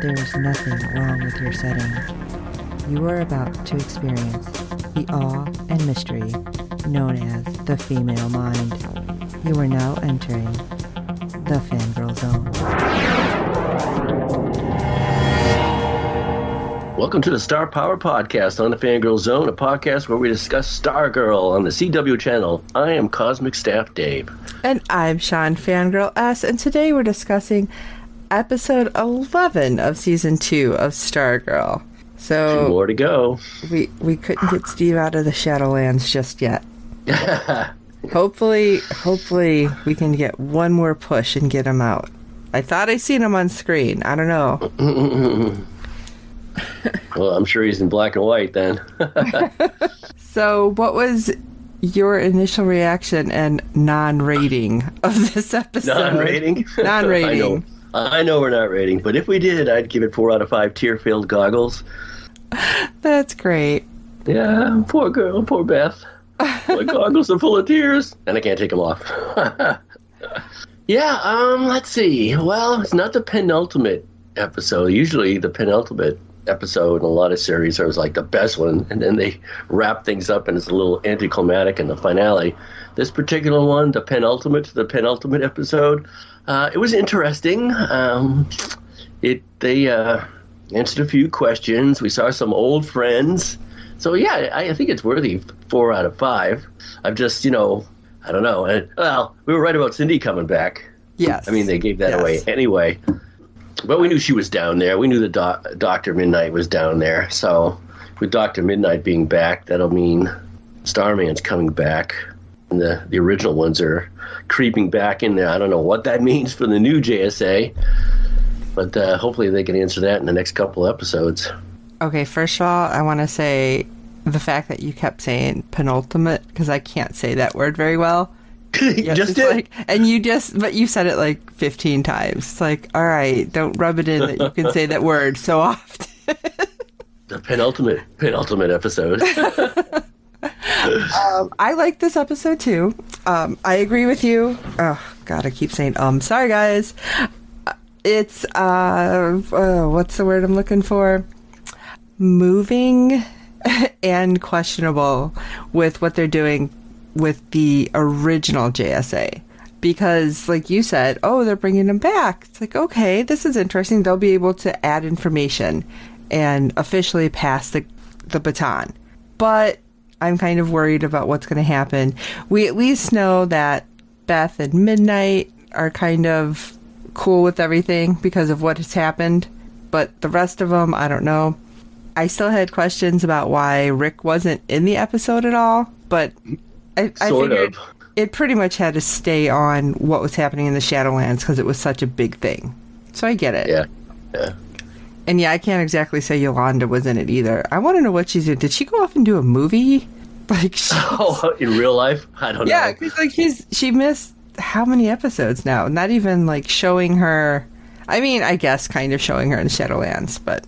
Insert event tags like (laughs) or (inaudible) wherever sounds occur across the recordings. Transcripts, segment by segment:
there is nothing wrong with your setting. You are about to experience the awe and mystery known as the female mind. You are now entering the fangirl zone. Welcome to the Star Power Podcast on the Fangirl Zone, a podcast where we discuss Stargirl on the CW channel. I am Cosmic Staff Dave. And I'm Shawn Fangirl S, and today we're discussing episode 11 of season 2 of Stargirl. So Two more to go. we we couldn't get Steve out of the Shadowlands just yet. (laughs) hopefully, hopefully we can get one more push and get him out. I thought I seen him on screen. I don't know. (laughs) Well, I'm sure he's in black and white then. (laughs) So, what was your initial reaction and non-rating of this episode? Non-rating? Non-rating. I know. We're not rating, but if we did, I'd give it four out of five tear-filled goggles. (laughs) That's great. Yeah, poor girl, poor Beth. My (laughs) goggles are full of tears, and I can't take them off. (laughs) yeah, um, let's see. Well, it's not the penultimate episode. Usually, the penultimate episode in a lot of series is like the best one, and then they wrap things up and it's a little anticlimactic in the finale. This particular one, the penultimate, the penultimate episode, uh, it was interesting. Um, it they uh, answered a few questions. We saw some old friends. So yeah, I, I think it's worthy four out of five. I've just you know I don't know. And, well, we were right about Cindy coming back. Yes. I mean they gave that Yes. away anyway. But we knew she was down there. We knew the doc- Doctor Midnight was down there. So with Doctor Midnight being back, that'll mean Starman's coming back. And the the original ones are creeping back in there. I don't know what that (laughs) means for the new JSA. But uh, hopefully they can answer that in the next couple episodes. Okay, first of all, I want to say the fact that you kept saying penultimate because I can't say that word very well. (laughs) Yeah, just did. like, and you just, but you said it like 15 times. It's like, all right, don't rub it in that you can say that word so (laughs) often. the penultimate penultimate episode. Um, I like this episode too. Um, I agree with you. Oh God, I keep saying um. Sorry, guys. Uh, It's uh, uh, what's the word I'm looking for? Moving (laughs) and questionable with what they're doing with the original JSA. Because, like you said, oh, they're bringing them back. It's like, okay, this is interesting. They'll be able to add information and officially pass the the baton. But I'm kind of worried about what's going to happen. We at least know that Beth and Midnight are kind of cool with everything because of what has happened. But the rest of them, I don't know. I still had questions about why Rick wasn't in the episode at all, but I, I Sort figured of. it pretty much had to stay on what was happening in the Shadowlands because it was such a big thing. So I get it. yeah. Yeah. And yeah, I can't exactly say Yolanda was in it either. I want to know what she's in. Did she go off and do a movie? (laughs) Like, (laughs) Oh, in real life? I don't yeah, know. because like she's she missed how many episodes now? Not even like showing her. I mean, I guess kind of showing her in Shadowlands, but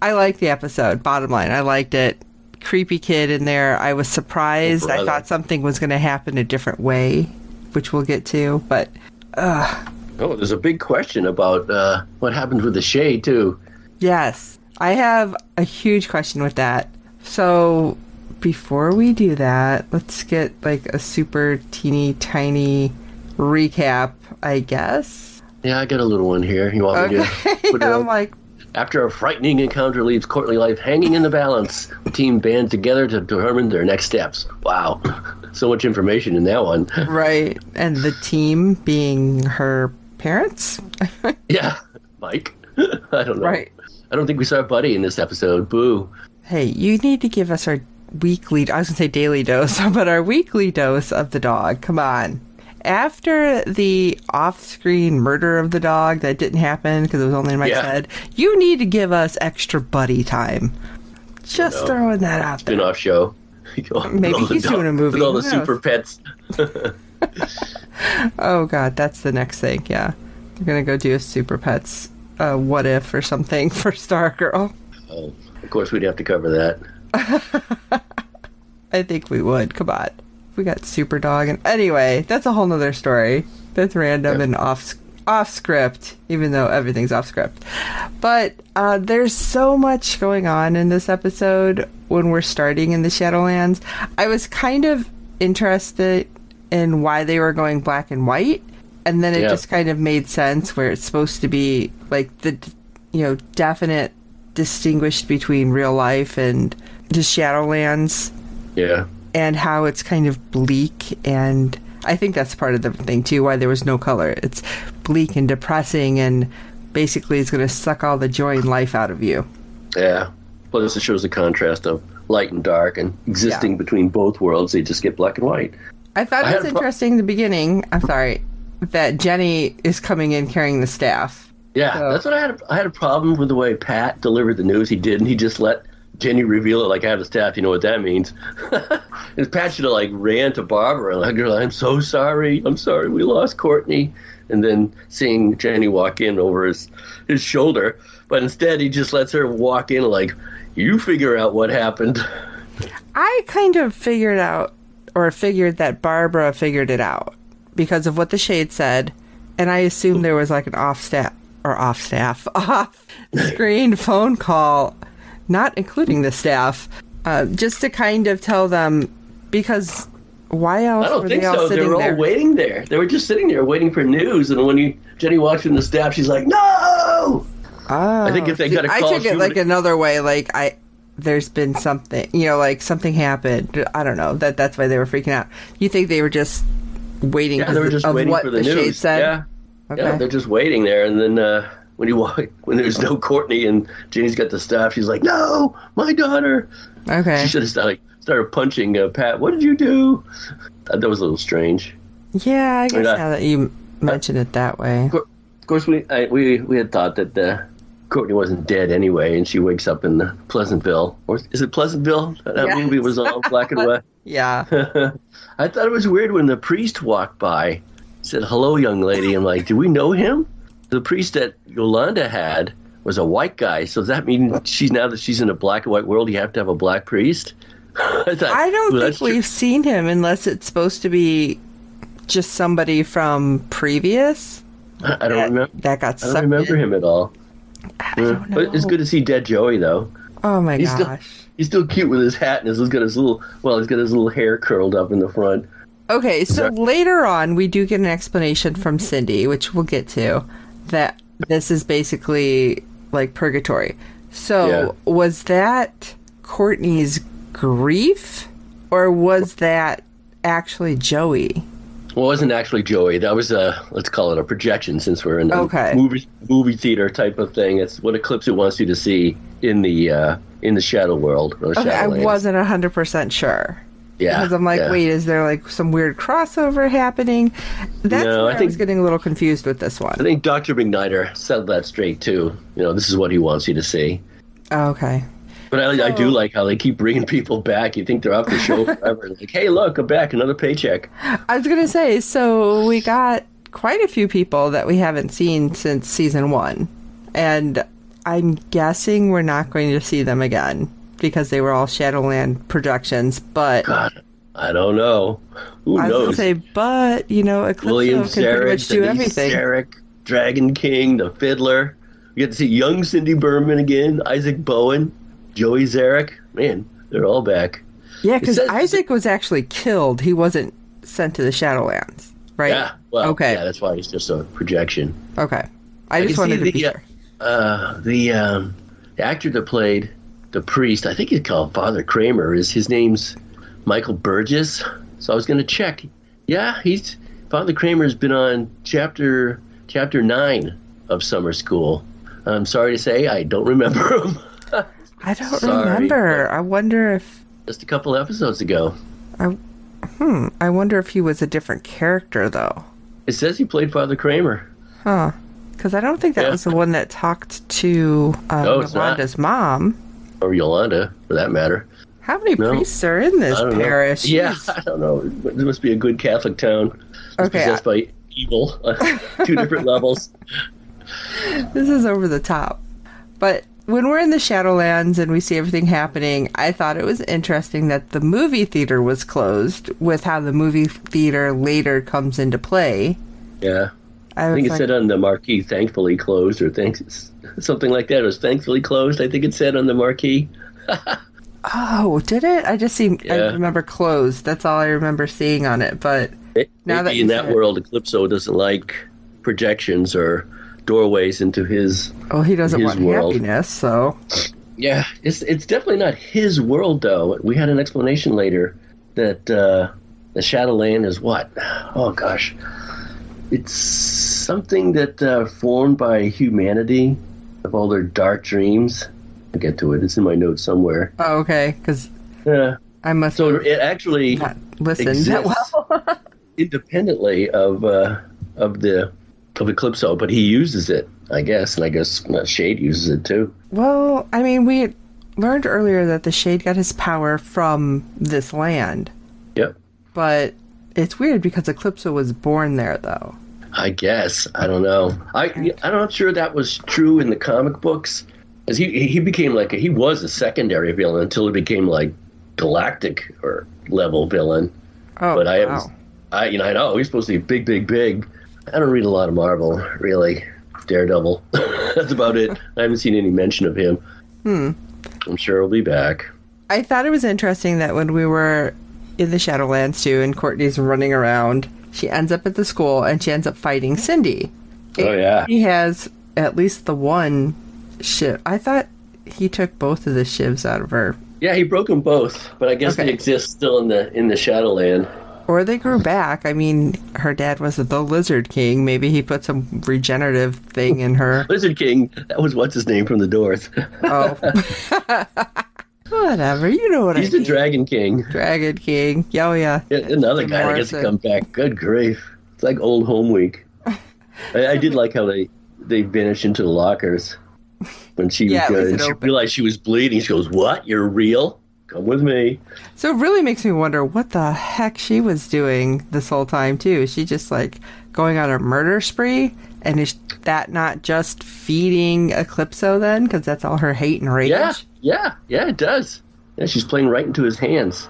I liked the episode. Bottom line, I liked it. Creepy kid in there. I was surprised. I thought something was going to happen a different way, which we'll get to. But Oh, there's a big question about uh, what happened with the shade too. Yes, I have a huge question with that. So, before we do that, let's get like a super teeny tiny recap, I guess. Yeah, I got a little one here. You want me to put it (laughs) I'm like, After a frightening encounter leaves Courtney's life hanging in the balance, the team band together to determine their next steps. Wow, (laughs) so much information in that one. (laughs) right. And the team being her parents? yeah, Mike. I don't know. Right. I don't think we saw Buddy in this episode. Boo. hey, you need to give us our weekly, I was going to say daily dose, (laughs) but our weekly dose of the dog. Come on. after the off-screen murder of the dog that didn't happen because it was only in my Yeah. head, you need to give us extra buddy time. Just throwing that out there. Spin-off show. (laughs) Maybe he's doing a movie, With all the knows? super pets. (laughs) Oh god, that's the next thing. Yeah, they're gonna go do a Super Pets, uh, what if or something for Stargirl. Oh, of course, we'd have to cover that. (laughs) I think we would. Come on, we got Super Dog, and anyway, that's a whole nother story. That's random Yeah. and off off script, even though everything's off script. But uh, there's so much going on in this episode when we're starting in the Shadowlands. I was kind of interested in why they were going black and white, and then it Yeah. just kind of made sense where it's supposed to be like the you know definite distinguished between real life and the Shadowlands Yeah. and how it's kind of bleak and I think that's part of the thing too why there was no color. It's bleak and depressing and basically it's going to suck all the joy and life out of you. Yeah. Plus, it shows the contrast of light and dark and existing between both worlds. They just get black and white. I thought I it was a pro- interesting in the beginning. I'm sorry that Jenny is coming in carrying the staff. Yeah, So- that's what I had. I had a problem with the way Pat delivered the news. He did, and he just let Jenny reveal it like I have the staff. You know what that means? (laughs) and Pat should have like ran to Barbara like, I'm so sorry. I'm sorry. We lost Courtney." And then seeing Jenny walk in over his his shoulder, but instead he just lets her walk in like, "You figure out what happened." I kind of figured out or figured that Barbara figured it out because of what the shade said, and I assumed there was like an off staff or off staff (laughs) off screen phone call, not including the staff, uh, just to kind of tell them because why else I don't were think they all so. They sitting were there? all waiting there. They were just sitting there waiting for news. And when you, Jenny walks in the staff, she's like, "No!" Oh, I think if they got a call, I took it like another way. Like I, there's been something, you know, like something happened. I don't know. That that's why they were freaking out. You think they were just waiting? Yeah, they were just of waiting what for the, shade news. said. Yeah, Okay. yeah, they're just waiting there. And then uh, when you walk, (laughs) when there's no Courtney and Jenny's got the staff, she's like, "No, my daughter." Okay. She should have started, started punching uh, Pat. What did you do? Thought that was a little strange. Yeah, I guess Yeah. now that you mention it that way. Of course, we I, we we had thought that uh, Courtney wasn't dead anyway, and she wakes up in Pleasantville, or is it Pleasantville? That Yes. movie was all black and (laughs) white. Yeah. (laughs) I thought it was weird when the priest walked by, said, "Hello, young lady." I'm like, "Do we know him?" The priest that Yolanda had was a white guy, so does that mean she's now that she's in a black and white world, you have to have a black priest? (laughs) I, thought, I don't well, think we've seen him unless it's supposed to be just somebody from previous I I don't that, remember. that got I don't remember in. him at all. I uh, Yeah. know. But it's good to see dead Joey though. Oh my He's still- gosh. He's still cute with his hat and he's got his little well, he's got his little hair curled up in the front. Okay, so Exactly. later on, we do get an explanation from Cindy, which we'll get to, that this is basically like purgatory. So, Yeah. was that Courtney's grief, or was that actually Joey? Well, it wasn't actually Joey. That was a let's call it a projection since we're in a Okay. movie movie theater type of thing. It's what Eclipso wants you to see in the uh, in the shadow world or Okay, I wasn't 100% sure. yeah, Because I'm like, yeah. wait, is there like some weird crossover happening? That's No, where I I, think- was getting a little confused with this one. I think Doctor McNider said that straight too. You know, this is what he wants you to see. Oh, okay. But I, I do like how they keep bringing (laughs) people back. You think they're off the show (laughs) forever? like, hey, look, I'm back, another paycheck. I was gonna say, so we got quite a few people that we haven't seen since season one, and I'm guessing we're not going to see them again because they were all Shadowland productions. But God, I don't know. Who I knows? say, but you know, Eclipso William can pretty Zarek, much do Denise everything. Zarek, Dragon King, the Fiddler. You get to see young Cindy Berman again, Isaac Bowin, Joey Zarek. Man, they're all back. Yeah, because Isaac was actually killed. He wasn't sent to the Shadowlands, right? Yeah. Well, Okay. Yeah, that's why it's just a projection. Okay. I, I just wanted to the, be uh, sure. Uh, the um, the actor that played the priest, I think he's called Father Kramer. Is his name's Michael Burgess? So I was going to check. Yeah, he's Father Kramer's been on chapter chapter nine of Summer School. I'm sorry to say, I don't remember (laughs) him. I don't sorry, remember. I wonder if Just a couple episodes ago. I I wonder if he was a different character though. It says he played Father Kramer. Huh. Because I don't think that Yeah. was the one that talked to um, No. Yolanda's mom. Or Yolanda, for that matter. How many No. priests are in this parish? know. Yeah, Jeez. I don't know. It must be a good Catholic town. It's Okay, possessed by evil. (laughs) Two different levels. (laughs) This is over the top. But when we're in the Shadowlands and we see everything happening, I thought it was interesting that the movie theater was closed with how the movie theater later comes into play. Yeah. I, I think it said on the marquee, thankfully closed, or thanks, something like that. It was thankfully closed, I think it said on the marquee. (laughs) oh, did it? I just seem I Yeah. remember closed. That's all I remember seeing on it. But It- Now that in that it. world, Eclipso doesn't like projections or doorways into his. oh, he doesn't His want world. happiness, so Yeah, it's it's definitely not his world though. We had an explanation later that uh, the Shadowland is what? Oh gosh, it's something that uh, formed by humanity of all their dark dreams. I'll get to it. It's in my notes somewhere. oh, okay. Because Yeah. I must So it actually exists. that well. (laughs) independently of uh, of the of Eclipso, but he uses it, I guess, and I guess uh, Shade uses it too. Well, I mean, we learned earlier that the Shade got his power from this land, Yep. but it's weird because Eclipso was born there, though. I guess I don't know. I I'm not sure that was true in the comic books, as he he became like a, he was a secondary villain until he became like galactic or level villain. Oh, But I wow. I you know I know he's supposed to be big, big, big. I don't read a lot of Marvel really. Daredevil. (laughs) That's about it. (laughs) I haven't seen any mention of him. Hmm. I'm sure he'll be back. I thought it was interesting that when we were in the Shadowlands too, and Courtney's running around, she ends up at the school and she ends up fighting Cindy. Oh yeah. He has at least the one shiv. I thought he took both of the shivs out of her, Yeah, he broke them both, but I guess Okay. they exist still in the in the Shadowland. or they grew back. I mean, her dad was the Lizard King. Maybe he put some regenerative thing in her. (laughs) Lizard King, that was what's his name from the Doors. (laughs) Oh. (laughs) Whatever, you know what He's I the mean. Dragon King. Dragon King. Oh, yeah. Yeah, Another Jim guy that gets to come back. Good grief! It's like old home week. (laughs) I, I did like how they they vanished into the lockers when she Yeah, at was least she realized she was bleeding. She goes, "What? You're real? Come with me." So it really makes me wonder what the heck she was doing this whole time, too. Is she just like going on a murder spree? And is that not just feeding Eclipso then? Because that's all her hate and rage? Yeah, yeah, yeah. It does. Yeah, she's playing right into his hands.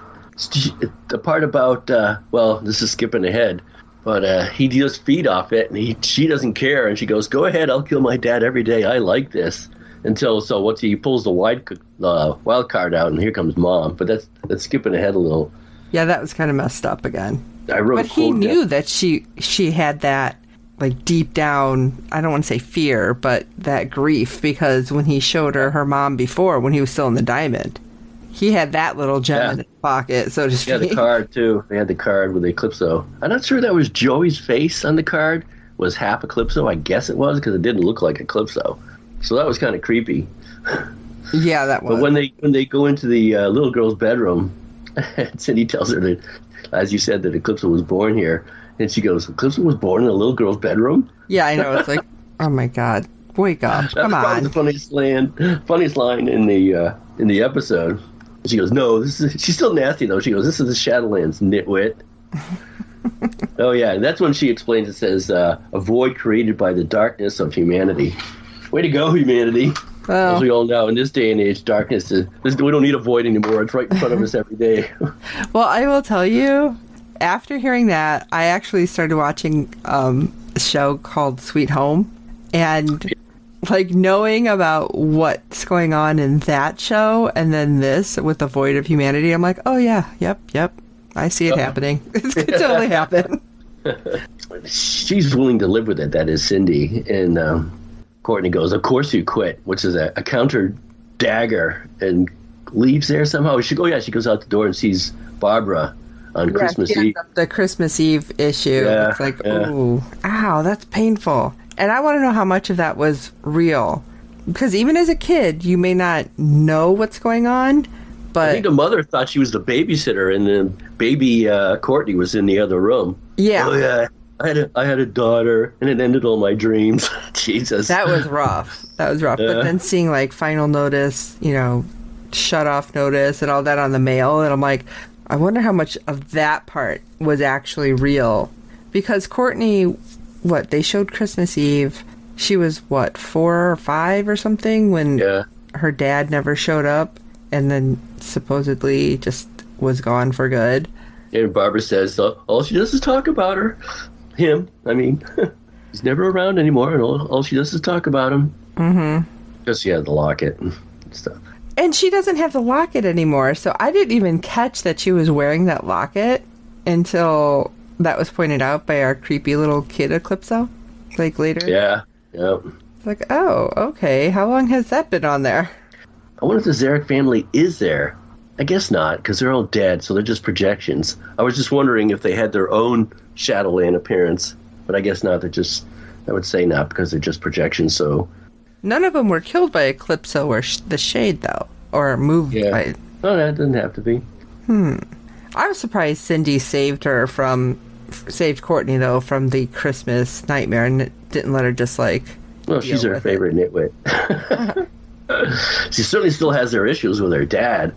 The part about uh, well, this is skipping ahead, but uh, he just feed off it, and he she doesn't care, and she goes, "Go ahead, I'll kill my dad every day. I like this." Until so, what's he, he pulls the wide uh, wild card out, and here comes mom. But that's that's skipping ahead a little. Yeah, that was kind of messed up again. I wrote But he knew that- that she she had that like deep down I don't want to say fear, but that grief because when he showed her her mom before when he was still in the diamond, he had that little gem Yeah. in his pocket, so to speak. Yeah, the card too. They had the card with the Eclipso. I'm not sure that was Joey's face on the card. Was half Eclipso? I guess it was because it didn't look like Eclipso. So that was kind of creepy. Yeah, that was. But when they when they go into the uh, little girl's bedroom, and (laughs) Cindy tells her that, as you said, that Eclipso was born here, and she goes, "Eclipso was born in a little girl's bedroom." yeah, I know. It's like, (laughs) oh my god, wake up! That's Come on. the funniest line, funniest line in the uh, in the episode. She goes, "No, this is." She's still nasty though. She goes, "This is the Shadowlands, nitwit." (laughs) oh yeah, and that's when she explains. It says, uh, "A void created by the darkness of humanity." Way to go, humanity! As we all know, in this day and age, darkness is. This, we don't need a void anymore. It's right in front of us every day. (laughs) well, I will tell you. After hearing that, I actually started watching um, a show called Sweet Home, and like knowing about what's going on in that show and then this with the void of humanity, I'm like, oh yeah, yep, yep, I see it happening. (laughs) It's (laughs) gonna totally happen. She's willing to live with it. That is Cindy, and um, Courtney goes, "Of course you quit," which is a, a counter dagger, and leaves there somehow. She goes. Oh, yeah, she goes out the door and sees Barbara on Christmas Eve. The Christmas Eve issue. Yeah, it's like, yeah. ooh, ow, that's painful. And I want to know how much of that was real. Because even as a kid, you may not know what's going on, But I think the mother thought she was the babysitter, and then baby uh, Courtney was in the other room. yeah, Oh yeah, I had a I had a daughter, and it ended all my dreams. (laughs) Jesus, that was rough. That was rough. Yeah. But then seeing like final notice, you know, shut off notice and all that on the mail, and I'm like, I wonder how much of that part was actually real. Because Courtney, what, they showed Christmas Eve. She was what, four or five or something when yeah. her dad never showed up and then supposedly just was gone for good. And Barbara says "Oh, all she does is talk about her, him. I mean, (laughs) he's never around anymore, and all, all she does is talk about him. Mm-hmm. Because she had the locket and stuff. And she doesn't have the locket anymore, so I didn't even catch that she was wearing that locket until that was pointed out by our creepy little kid Eclipso. Like later. Yeah, yeah. It's like, oh, okay. How long has that been on there? I wonder if the Zarek family is there. I guess not, because they're all dead, so they're just projections. I was just wondering if they had their own Shadowland appearance, but I guess not. They're just, I would say not, because they're just projections. So, None of them were killed by Eclipso or sh- the Shade, though, or moved yeah. by. No, that doesn't have to be. Hmm. I was surprised Cindy saved her from, saved Courtney though from the Christmas nightmare and didn't let her just like. Well, she's her with it. favorite nitwit. (laughs) she certainly still has her issues with her dad.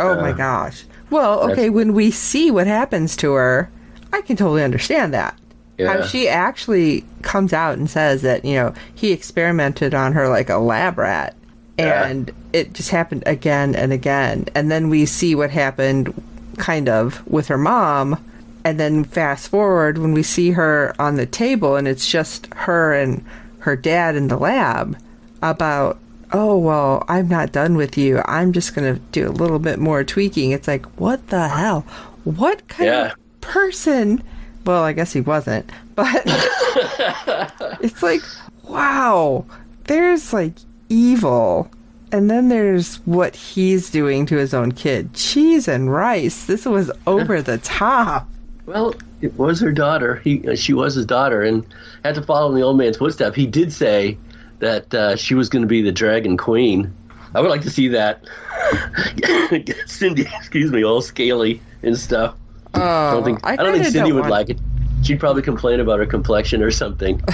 Oh my gosh. Well, okay, when we see what happens to her, I can totally understand that. How she actually comes out and says that, you know, he experimented on her like a lab rat. Yeah. And it just happened again and again. And then we see what happened kind of with her mom. And then fast forward when we see her on the table and it's just her and her dad in the lab about, oh, well, I'm not done with you. I'm just going to do a little bit more tweaking. It's like, what the hell? What kind Yeah. of person? Well, I guess he wasn't. But (laughs) it's like, wow, there's like evil. And then there's what he's doing to his own kid. Cheese and rice. This was over the top. Well, it was her daughter. He, uh, she was his daughter, and had to follow in the old man's footsteps. He did say that uh, she was going to be the dragon queen. I would like to see that. (laughs) Cindy, excuse me, all scaly and stuff. Oh, I don't think I, don't think Cindy would want- like it. She'd probably complain about her complexion or something. (laughs)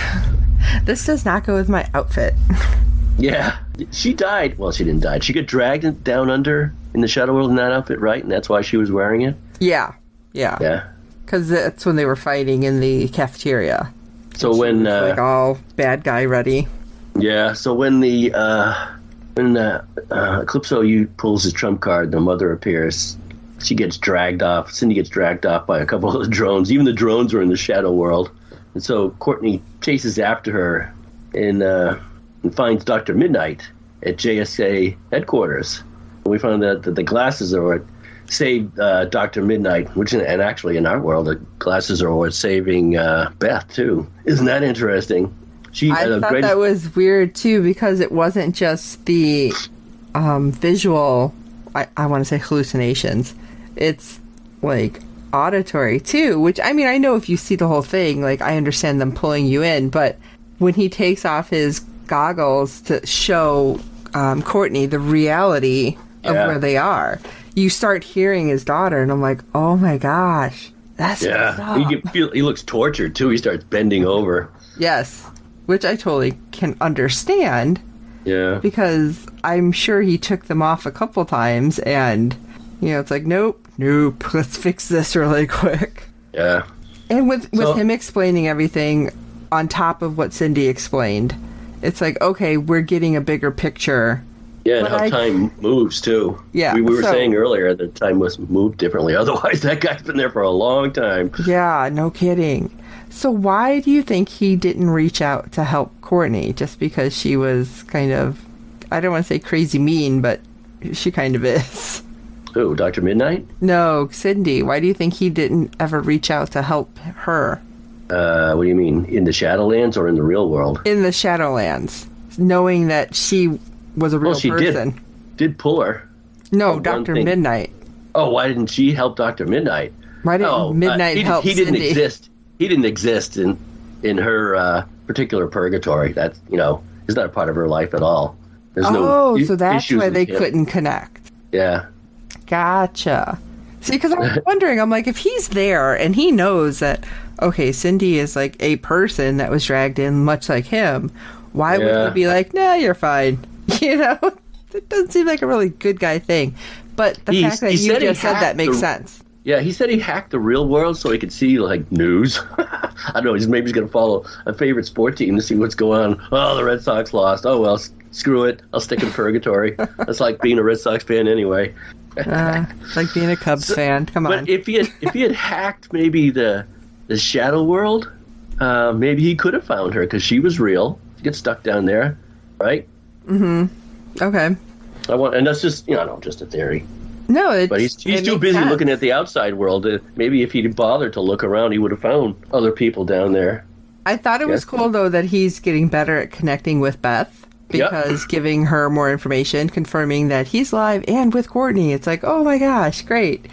This does not go with my outfit. (laughs) yeah, she died. Well, she didn't die. She got dragged down under in the shadow world in that outfit, right? And that's why she was wearing it. Yeah, yeah, Yeah. because that's when they were fighting in the cafeteria. So when uh, like all bad guy ready. Yeah. So when the uh, when uh, uh, Eclipso you pulls his trump card, the mother appears. She gets dragged off. Cindy gets dragged off by a couple of the drones. Even the drones are in the shadow world, and so Courtney chases after her and, uh, and finds Doctor Midnight at JSA headquarters. And we found that, that the glasses are what saved uh, Doctor Midnight, which and actually in our world, the glasses are what saving uh, Beth too. Isn't that interesting? She I thought greatest- that was weird too because it wasn't just the um, visual. I, I want to say hallucinations. It's like auditory too. Which I mean, I know if you see the whole thing, like I understand them pulling you in, but when he takes off his goggles to show um, Courtney the reality of Yeah. where they are, you start hearing his daughter, and I'm like, oh my gosh, that's Yeah, you can feel he looks tortured too. He starts bending over. Yes, which I totally can understand Yeah, because I'm sure he took them off a couple times and you know it's like nope, nope, (laughs) let's fix this really quick. yeah, And with with So- him explaining everything on top of what Cindy explained, it's like okay, we're getting a bigger picture. Yeah. And But how I- time moves too. Yeah, we, we were so- saying earlier that time was moved differently. (laughs) Otherwise, that guy's been there for a long time. Yeah, no kidding. So why do you think he didn't reach out to help Courtney just because she was kind of I don't want to say crazy mean, but she kind of is. Who, Doctor Midnight? No, Cindy. Why do you think he didn't ever reach out to help her Uh, what do you mean? In the Shadowlands or in the real world? in the Shadowlands, knowing that she was a real Well, she person? did. Did pull her. No, Doctor. Midnight. Oh, why didn't she help Doctor Midnight? Why didn't Oh, uh, Midnight he, help he didn't Cindy? exist. He didn't exist in in her uh, particular purgatory. That you know is not a part of her life at all. There's Oh, no i- so that's why they him. couldn't connect. Yeah, Gotcha. See, because I'm (laughs) wondering, I'm like, if he's there and he knows that, okay, Cindy is like a person that was dragged in, much like him, why would he be like, nah, you're fine? (laughs) You know, it doesn't seem like a really good guy thing. But the He- fact that he you said just said that makes the- sense. Yeah, he said he hacked the real world so he could see like news. (laughs) I don't know. He's maybe he's gonna follow a favorite sport team to see what's going on. Oh, the Red Sox lost. Oh well, screw it. I'll stick in purgatory. (laughs) That's like being a Red Sox fan anyway. Uh, it's like being a Cubs fan. Come on. But if he had if he had hacked maybe the the shadow world, uh, maybe he could have found her because she was real. She gets stuck down there, right? Okay. I want, and that's just you know just a theory. No, it's, But he's he's too busy sense. looking at the outside world. Uh, maybe if he'd bothered to look around, he would have found other people down there. I thought it was cool though that he's getting better at connecting with Beth Yep. because giving her more information, confirming that he's live and with Courtney. It's like, oh my gosh, great!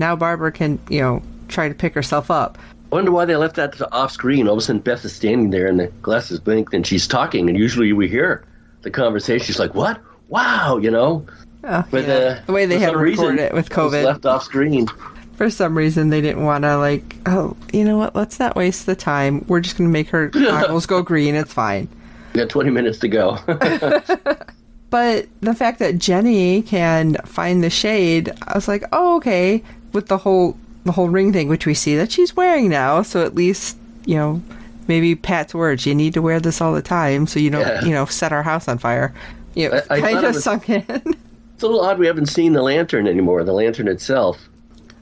Now Barbara can you know try to pick herself up. I wonder why they left that off screen. All of a sudden, Beth is standing there and the glasses blink and she's talking. And usually we hear the conversation. She's like, "What? Wow!" You know. Oh, But yeah. uh, the way they had recorded it with COVID, left off screen. for some reason they didn't want to like, oh, you know what? Let's not waste the time. We're just going to make her (laughs) goggles go green. It's fine. We got 20 minutes to go. (laughs) But the fact that Jenny can find the shade, I was like, oh, okay. With the whole the whole ring thing, which we see that she's wearing now, so at least you know, maybe Pat's words, you need to wear this all the time, so you don't Yeah. you know set our house on fire. You know, I- I kind of was- sunk in. it's a little odd we haven't seen the lantern anymore. The lantern itself.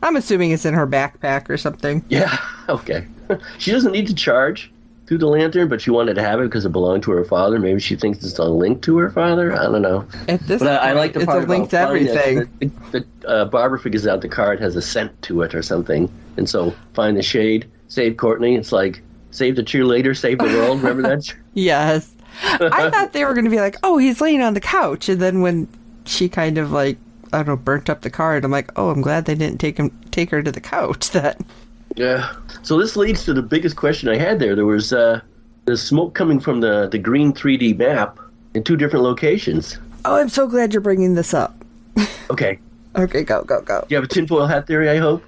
I'm assuming it's in her backpack or something. Yeah. (laughs) Okay. (laughs) she doesn't need to charge through the lantern, but she wanted to have it because it belonged to her father. Maybe she thinks it's a link to her father. I don't know. At this But I, I like the it's part a link to about finding that- everything. that, uh, Barbara figures out the card has a scent to it or something, and so find the shade, save Courtney. It's like save the cheerleader, save the world. Remember that? (laughs) Yes. I thought they were going to be like, oh, he's laying on the couch. And then when she kind of like, I don't know, burnt up the card, I'm like, oh, I'm glad they didn't take him, take her to the couch. (laughs) That Yeah. So this leads to the biggest question I had there. There was uh, the smoke coming from the the green 3D map in two different locations. Oh, I'm so glad you're bringing this up. (laughs) Okay. Okay, go, go, go. You have a tinfoil hat theory, I hope.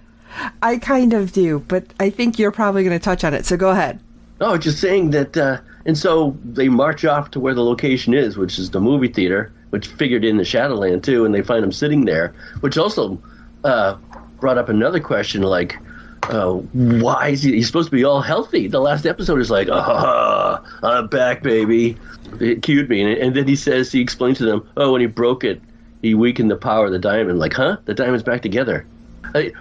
I kind of do, but I think you're probably going to touch on it. So go ahead. No, just saying that. Uh, and so they march off to where the location is, which is the movie theater, which figured in the Shadowland too, and they find him sitting there, which also uh, brought up another question like, uh, why is he? He's supposed to be all healthy. The last episode is like, ah, I'm back, baby. It cued me, and, and then he says he explains to them, oh, when he broke it, he weakened the power of the diamond. Like, huh? The diamond's back together.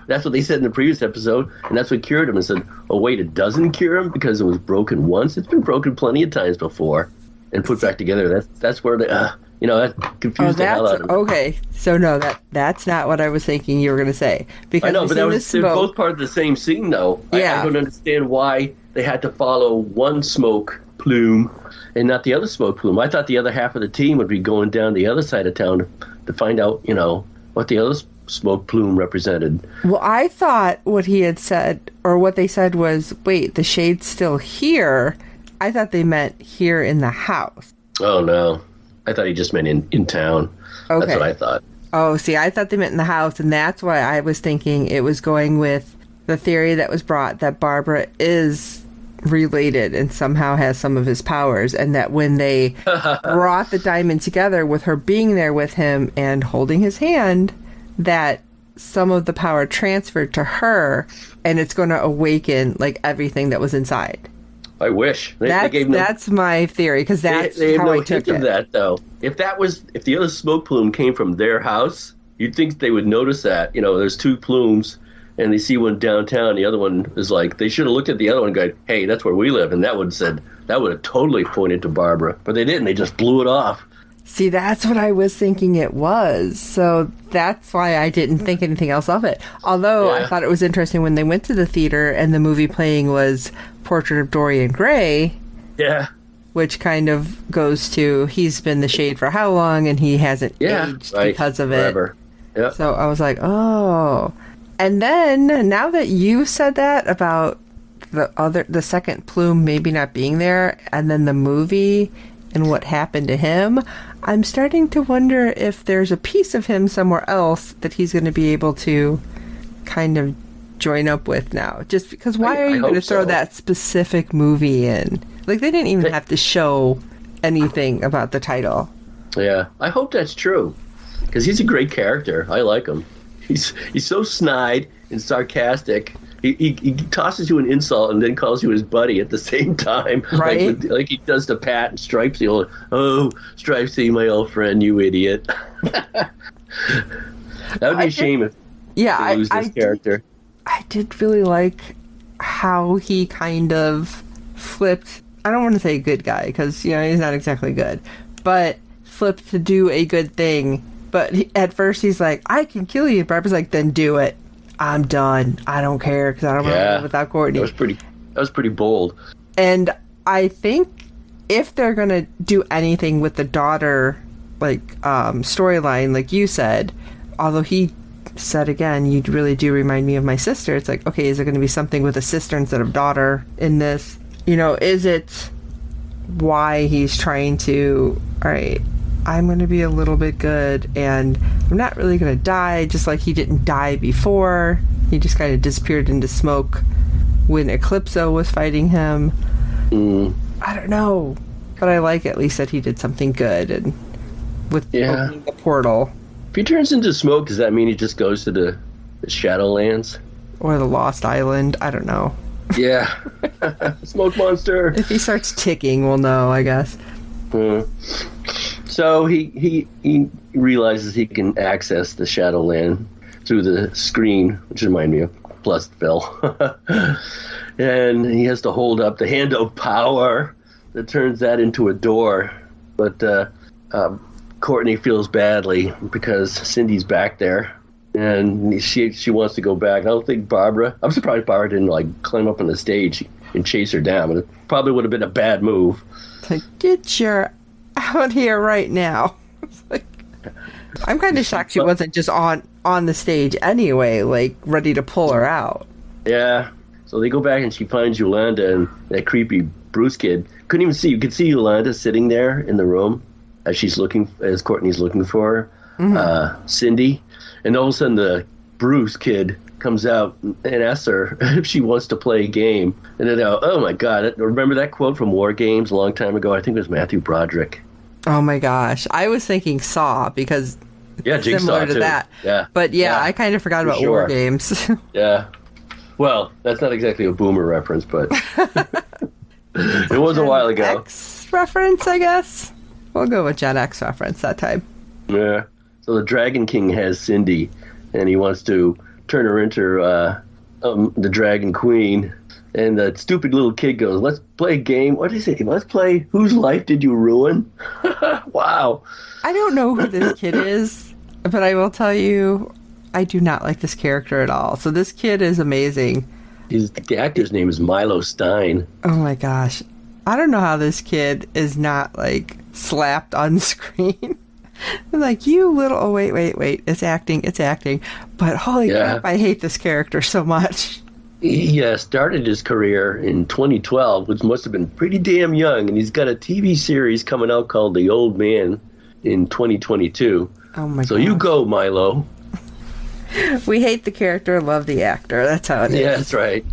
That's what they said in the previous episode, and that's what cured him. And said, "Oh wait, it doesn't cure him because it was broken once. It's been broken plenty of times before, and put back together. That's that's where the uh, you know that Oh, confused the hell out of me. okay. So no, that that's not what I was thinking you were going to say. Because I know, but that was they're both part of the same scene, though. I- I, don't understand why they had to follow one smoke plume and not the other smoke plume. I thought the other half of the team would be going down the other side of town to, to find out, you know, what the other smoke plume represented. Well, I thought what he had said, or what they said was, wait, the shade's still here. I thought they meant here in the house. Oh no, I thought he just meant in in town. Okay. That's what I thought. Oh, see, I thought they meant in the house, and that's why I was thinking it was going with the theory that was brought that Barbara is related and somehow has some of his powers, and that when they (laughs) brought the diamond together with her being there with him and holding his hand, that some of the power transferred to her, and it's going to awaken like everything that was inside. I wish they, they That's gave no. that's my theory because that's they have how no I took it. that though. If that was if the other smoke plume came from their house, you'd think they would notice that. You know, there's two plumes, and they see one downtown. The other one is like they should have looked at the other one and go, "Hey, that's where we live," and that would said that would have totally pointed to Barbara, but they didn't. They just blew it off. See, that's what I was thinking it was. So that's why I didn't think anything else of it. Although I thought it was interesting when they went to the theater and the movie playing was Portrait of Dorian Gray, Yeah, which kind of goes to he's been the shade for how long and he hasn't yeah, aged right, because of it. forever. Yep. So I was like, oh. And then now that you said that about the other, the second plume maybe not being there, and then the movie and what happened to him, I'm starting to wonder if there's a piece of him somewhere else that he's going to be able to kind of join up with now. Just because why I- are you going to throw so. that specific movie in? Like they didn't even They- have to show anything about the title. Yeah, I hope that's true, because he's a great character. I like him. He's he's so snide and sarcastic. He, he, he tosses you an insult and then calls you his buddy at the same time, (laughs) Right. Like, with- like he does to Pat and Stripes. The old, oh, Stripesy, my old friend, you idiot. (laughs) that would be I a did- shame if Yeah, I, lose I this did- character. I did really like how he kind of flipped. I don't want to say good guy because you know he's not exactly good, but flipped to do a good thing. But he, at first he's like, "I can kill you." Barbara's like, "Then do it. I'm done. I don't care because I don't want to Yeah. live without Courtney." That was pretty. That was pretty bold. And I think if they're gonna do anything with the daughter, like um, storyline, like you said, although he said again, you really do remind me of my sister. It's like, okay, is it going to be something with a sister instead of daughter in this? You know, is it why he's trying to? All right, I'm going to be a little bit good, and I'm not really going to die. Just like he didn't die before, he just kind of disappeared into smoke when Eclipso was fighting him. Mm, I don't know, but I like at least that he did something good and with Yeah. opening the portal if he turns into smoke, does that mean he just goes to the, the Shadowlands? or the Lost Island. I don't know. Yeah, (laughs) (laughs) smoke monster. If he starts ticking, we'll know. I guess. Uh, so he, he he realizes he can access the Shadowland through the screen, which reminds me of Pleasantville. (laughs) and he has to hold up the hand of power that turns that into a door. But uh, um, Courtney feels badly because Cindy's back there. And she she wants to go back. I don't think Barbara. I'm surprised Barbara didn't like climb up on the stage and chase her down. But it probably would have been a bad move. Like, get your out here right now. (laughs) Like, I'm kind of shocked she wasn't just on on the stage anyway, like ready to pull her out. Yeah. So they go back and she finds Yolanda and that creepy Bruce kid. Couldn't even see. You could see Yolanda sitting there in the room as she's looking, as Courtney's looking for her. Uh, Cindy, and all of a sudden the Bruce kid comes out and asks her (laughs) if she wants to play a game. And then, uh, oh my God! Remember that quote from War Games a long time ago? I think it was Matthew Broderick. Oh my gosh, I was thinking Saw because Yeah, Jigsaw similar to too. that. Yeah, But yeah, Yeah, I kind of forgot for about War. Games. (laughs) Yeah. Well, that's not exactly a boomer reference, but (laughs) it was a while ago. X reference, I guess. We'll go with Gen X reference that time. Yeah. So the Dragon King has Cindy, and he wants to turn her into uh, um, the Dragon Queen. And the stupid little kid goes, "Let's play a game. What is it? Let's play. Whose life did you ruin?" (laughs) wow. I don't know who this kid is, but I will tell you, I do not like this character at all. So this kid is amazing. His the actor's name is Milo Stein. Oh my gosh. I don't know how this kid is not like slapped on (laughs) screen. Like, you little. Oh, wait, wait, wait. It's acting. It's acting. But holy Yeah. crap, I hate this character so much. He uh, started his career in 2012, which must have been pretty damn young, and he's got a TV series coming out called The Old Man in 2022. Oh my So god. you go, Milo. We hate the character, love the actor. That's how it is. Yeah, that's right.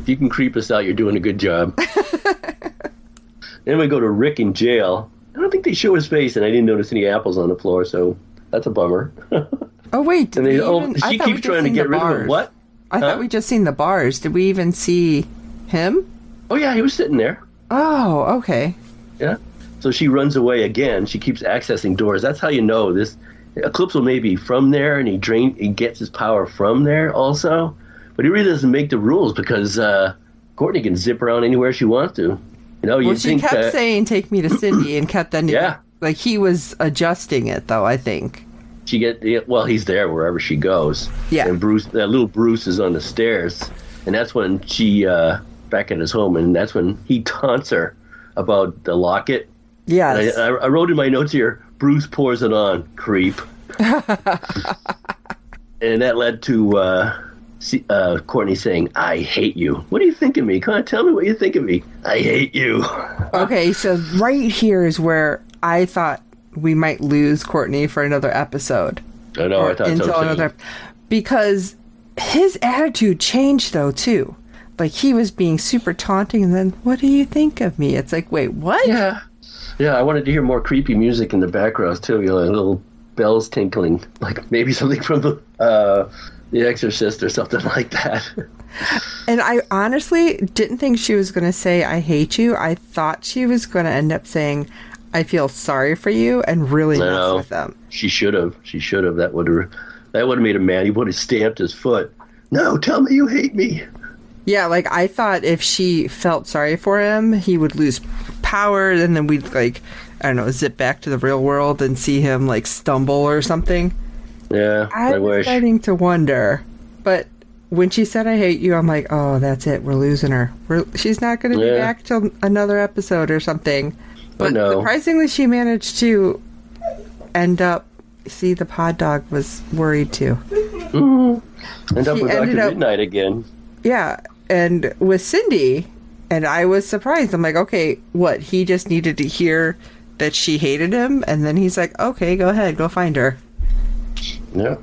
If you can creep us out, you're doing a good job. (laughs) then we go to Rick in jail. I don't think they show his face, and I didn't notice any apples on the floor, so that's a bummer. (laughs) Oh wait, and they, oh, even, I she keeps trying to get rid of him. What? I Huh? thought we just seen the bars. Did we even see him? Oh yeah, he was sitting there. Oh, okay. Yeah. So she runs away again. She keeps accessing doors. That's how you know this. Eclipso may be from there, and he drain he gets his power from there also. But he really doesn't make the rules because uh, Courtney can zip around anywhere she wants to. You know, you Well, she think kept that saying "Take me to (clears throat) Cindy" and kept ending. Yeah. Like he was adjusting it, though. I think. she get well, he's there wherever she goes. Yeah. And Bruce, that little Bruce, is on the stairs, and that's when she uh, back at his home, and that's when he (laughs) taunts her about the locket. Yeah, I, I wrote in my notes here, Bruce pours it on, creep. (laughs) and that led to uh, uh, Courtney saying, "I hate you." What do you think of me? Come on, tell me what you think of me. I hate you. (laughs) Okay, so right here is where I thought we might lose Courtney for another episode. I know. I thought so too. Another, because his attitude changed though too. Like he was being super taunting, and then, "What do you think of me?" It's like, wait, what? Yeah, yeah. I wanted to hear more creepy music in the background too. You know, a little bells tinkling, like maybe something from the uh, The Exorcist or something like that. (laughs) and I honestly didn't think she was going to say "I hate you." I thought she was going to end up saying, "I feel sorry for you," and really mess with them. She should have. She should have. That would have. That would have made a man. He would have stamped his foot. No, tell me you hate me. Yeah, like I thought if she felt sorry for him, he would lose power, and then we'd like I don't know, zip back to the real world and see him like stumble or something. Yeah, I, I was wish. starting to wonder, but when she said "I hate you," I'm like, "Oh, that's it. We're losing her. We're, she's not going to yeah. be back till another episode or something." But surprisingly, she managed to end up. See, the pod dog was worried too. Mm-hmm. End up she with Doctor Midnight again. Yeah, and with Cindy, and I was surprised. I'm like, okay, what? He just needed to hear that she hated him, and then he's like, "Okay, go ahead, go find her." Yeah,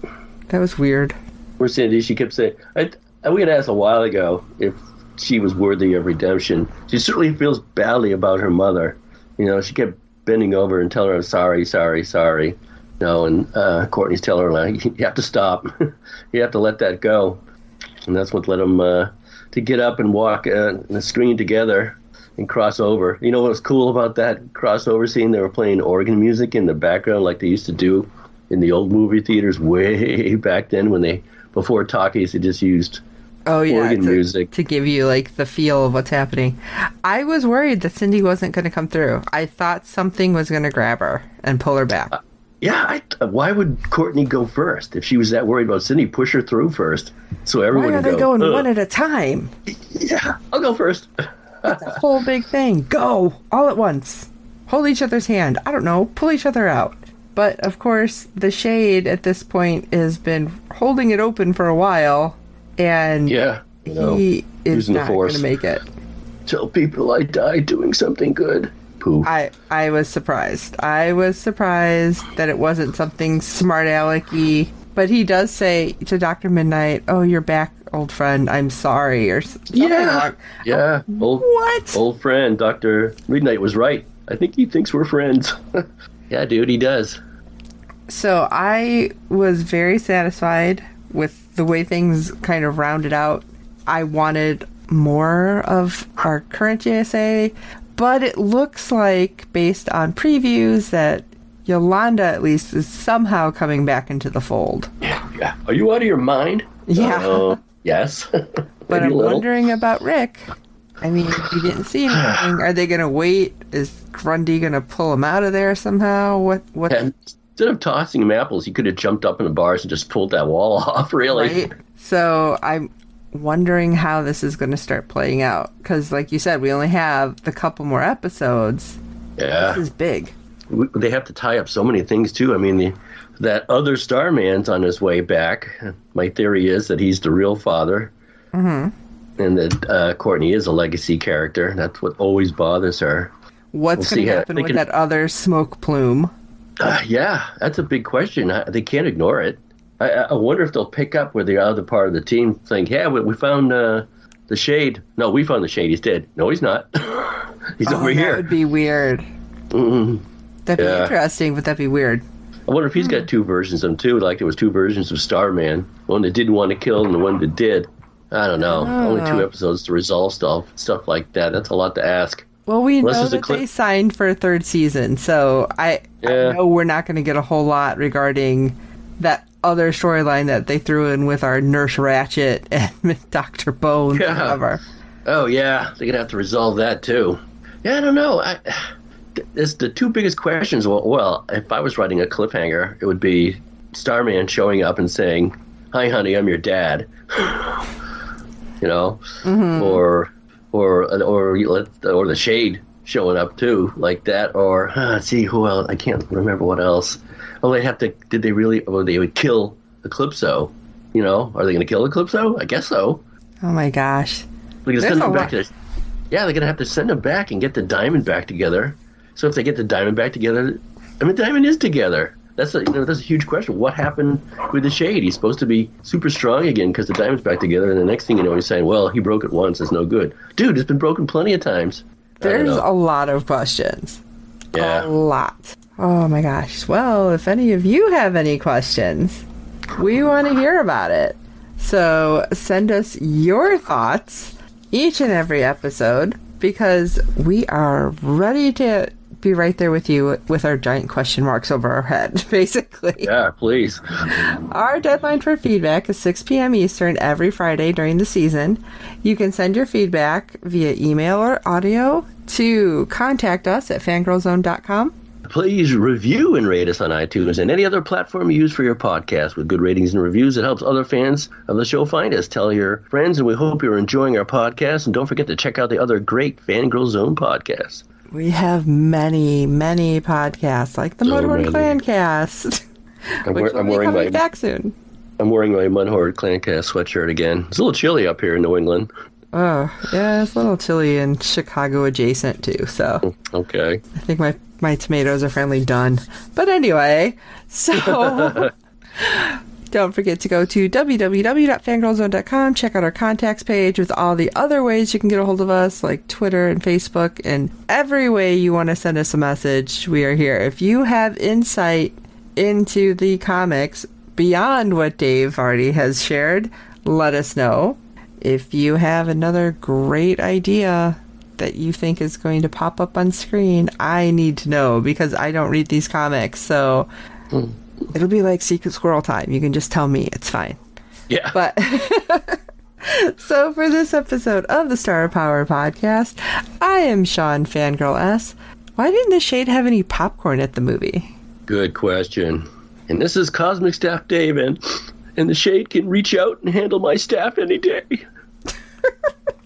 that was weird. Where Cindy, she kept saying, I, "We had asked a while ago if she was worthy of redemption. She certainly feels badly about her mother. You know, she kept bending over and telling her, "Sorry, sorry, sorry." You know, and uh, Courtney's telling her, like, "You have to stop. (laughs) you have to let that go." And that's what led him uh, to get up and walk uh, the screen together and cross over. You know what was cool about that crossover scene? They were playing organ music in the background like they used to do in the old movie theaters way (laughs) back then when they before talkies they just used oh yeah organ to, music to give you like the feel of what's happening. I was worried that Cindy wasn't going to come through. I thought something was going to grab her and pull her back. Uh, yeah, I, why would Courtney go first if she was that worried about Cindy? Push her through first, so everyone. Why are they go, going Ugh. one at a time? (laughs) Yeah, I'll go first. It's a whole big thing. Go all at once. Hold each other's hand. I don't know. Pull each other out. But of course, the shade at this point has been holding it open for a while, and yeah, you know, he is not going to make it. Tell people I died doing something good. Poof. I I was surprised. I was surprised that it wasn't something smart alecky. But he does say to Doctor Midnight, "Oh, you're back, old friend. I'm sorry," or something. Yeah, like, yeah. Old, what? Old friend, Doctor Midnight was right. I think he thinks we're friends. (laughs) yeah, dude, he does. So I was very satisfied with the way things kind of rounded out. I wanted more of our current JSA, but it looks like, based on previews, that Yolanda at least is somehow coming back into the fold. Yeah, yeah. Are you out of your mind? Yeah. Uh, yes. (laughs) but I'm wondering about Rick. I mean, you didn't see anything. Are they going to wait? Is Grundy going to pull him out of there somehow? What? What? And instead of tossing him apples, he could have jumped up in the bars and just pulled that wall (laughs) off. Really. Right? So I'm wondering how this is going to start playing out because, like you said, we only have the couple more episodes. Yeah, this is big. They have to tie up so many things too. I mean, the, that other Starman's on his way back. My theory is that he's the real father, mm-hmm. and that uh, Courtney is a legacy character. That's what always bothers her. What's we'll going to happen with can, that other smoke plume? Uh, yeah, that's a big question. They can't ignore it. I, I, wonder if they'll pick up where the other part of the team think, yeah, we, we found uh, the shade. No, we found the shade. He's dead. No, he's not. (laughs) he's oh, over here. That would be weird. Mm-hmm. That'd yeah. be interesting, but that'd be weird. I wonder if he's got hmm. two versions of him too. Like there was two versions of Starman, one that didn't want to kill and the one that did. I don't know. Oh. Only two ah. episodes to resolve stuff, stuff like that. That's a lot to ask. Well, we Unless know that cl- they signed for a third season, so I, yeah. I know we're not going to get a whole lot regarding that other storyline that they threw in with our Nurse Ratched (laughs) and Doctor Bone. Yeah. Whatever. Oh yeah, they're gonna have to resolve that too. Yeah, I don't know. I, it's the two biggest questions. Well, well, if I was writing a cliffhanger, it would be Starman showing up and saying, "Hi, honey, I'm your dad." (sighs) you know, mm-hmm. or or or or the Shade showing up too, like that. Or uh, see who else? I can't remember what else. Oh, they have to. Did they really? Oh, they would kill Eclipso. You know, are they going to kill Eclipso? I guess so. Oh my gosh. They're going to send him back to. Yeah, they're going to have to send him back and get the diamond back together. So if they get the diamond back together, I mean, the diamond is together. That's a you know that's a huge question. What happened with the shade? He's supposed to be super strong again because the diamond's back together, and the next thing you know, he's saying, "Well, he broke it once. It's no good." Dude, it's been broken plenty of times. There's a lot of questions. yeah. A lot. Oh my gosh. Well, if any of you have any questions, we want to hear about it. So send us your thoughts each and every episode because we are ready to be right there with you with our giant question marks over our head, (laughs) basically. Yeah, please. Our deadline for feedback is 6 p.m. Eastern every Friday during the season. You can send your feedback via email or audio to contact us at fangirlzone.com. Please review and rate us on iTunes and any other platform you use for your podcast. With good ratings and reviews, it helps other fans of the show find us. Tell your friends, and we hope you're enjoying our podcast. And don't forget to check out the other great Fangirl Zone podcasts. We have many, many podcasts, like the So Mudhorn many. Clan Cast, I'm, (laughs) which wear- will be wearing coming my back soon. I'm wearing my Mudhorn Clancast sweatshirt again. It's a little chilly up here in New England. Oh, yeah, it's a little chilly and Chicago adjacent too, so mm, Okay. I think my, my tomatoes are finally done. But anyway, so (laughs) (laughs) don't forget to go to www.fangirlzone.com, check out our contacts page with all the other ways you can get a hold of us, like Twitter and Facebook, and every way you want to send us a message, we are here. If you have insight into the comics beyond what Dave already has shared, let us know. If you have another great idea that you think is going to pop up on screen, I need to know because I don't read these comics. So hmm. It'll be like Secret Squirrel time. You can just tell me. It's fine. Yeah. But (laughs) so for this episode of the Star Power podcast, I am Shawn Fangirl S. Why didn't the Shade have any popcorn at the movie? Good question. And this is Cosmic Staff Dave, and, and the Shade can reach out and handle my staff any day. (laughs)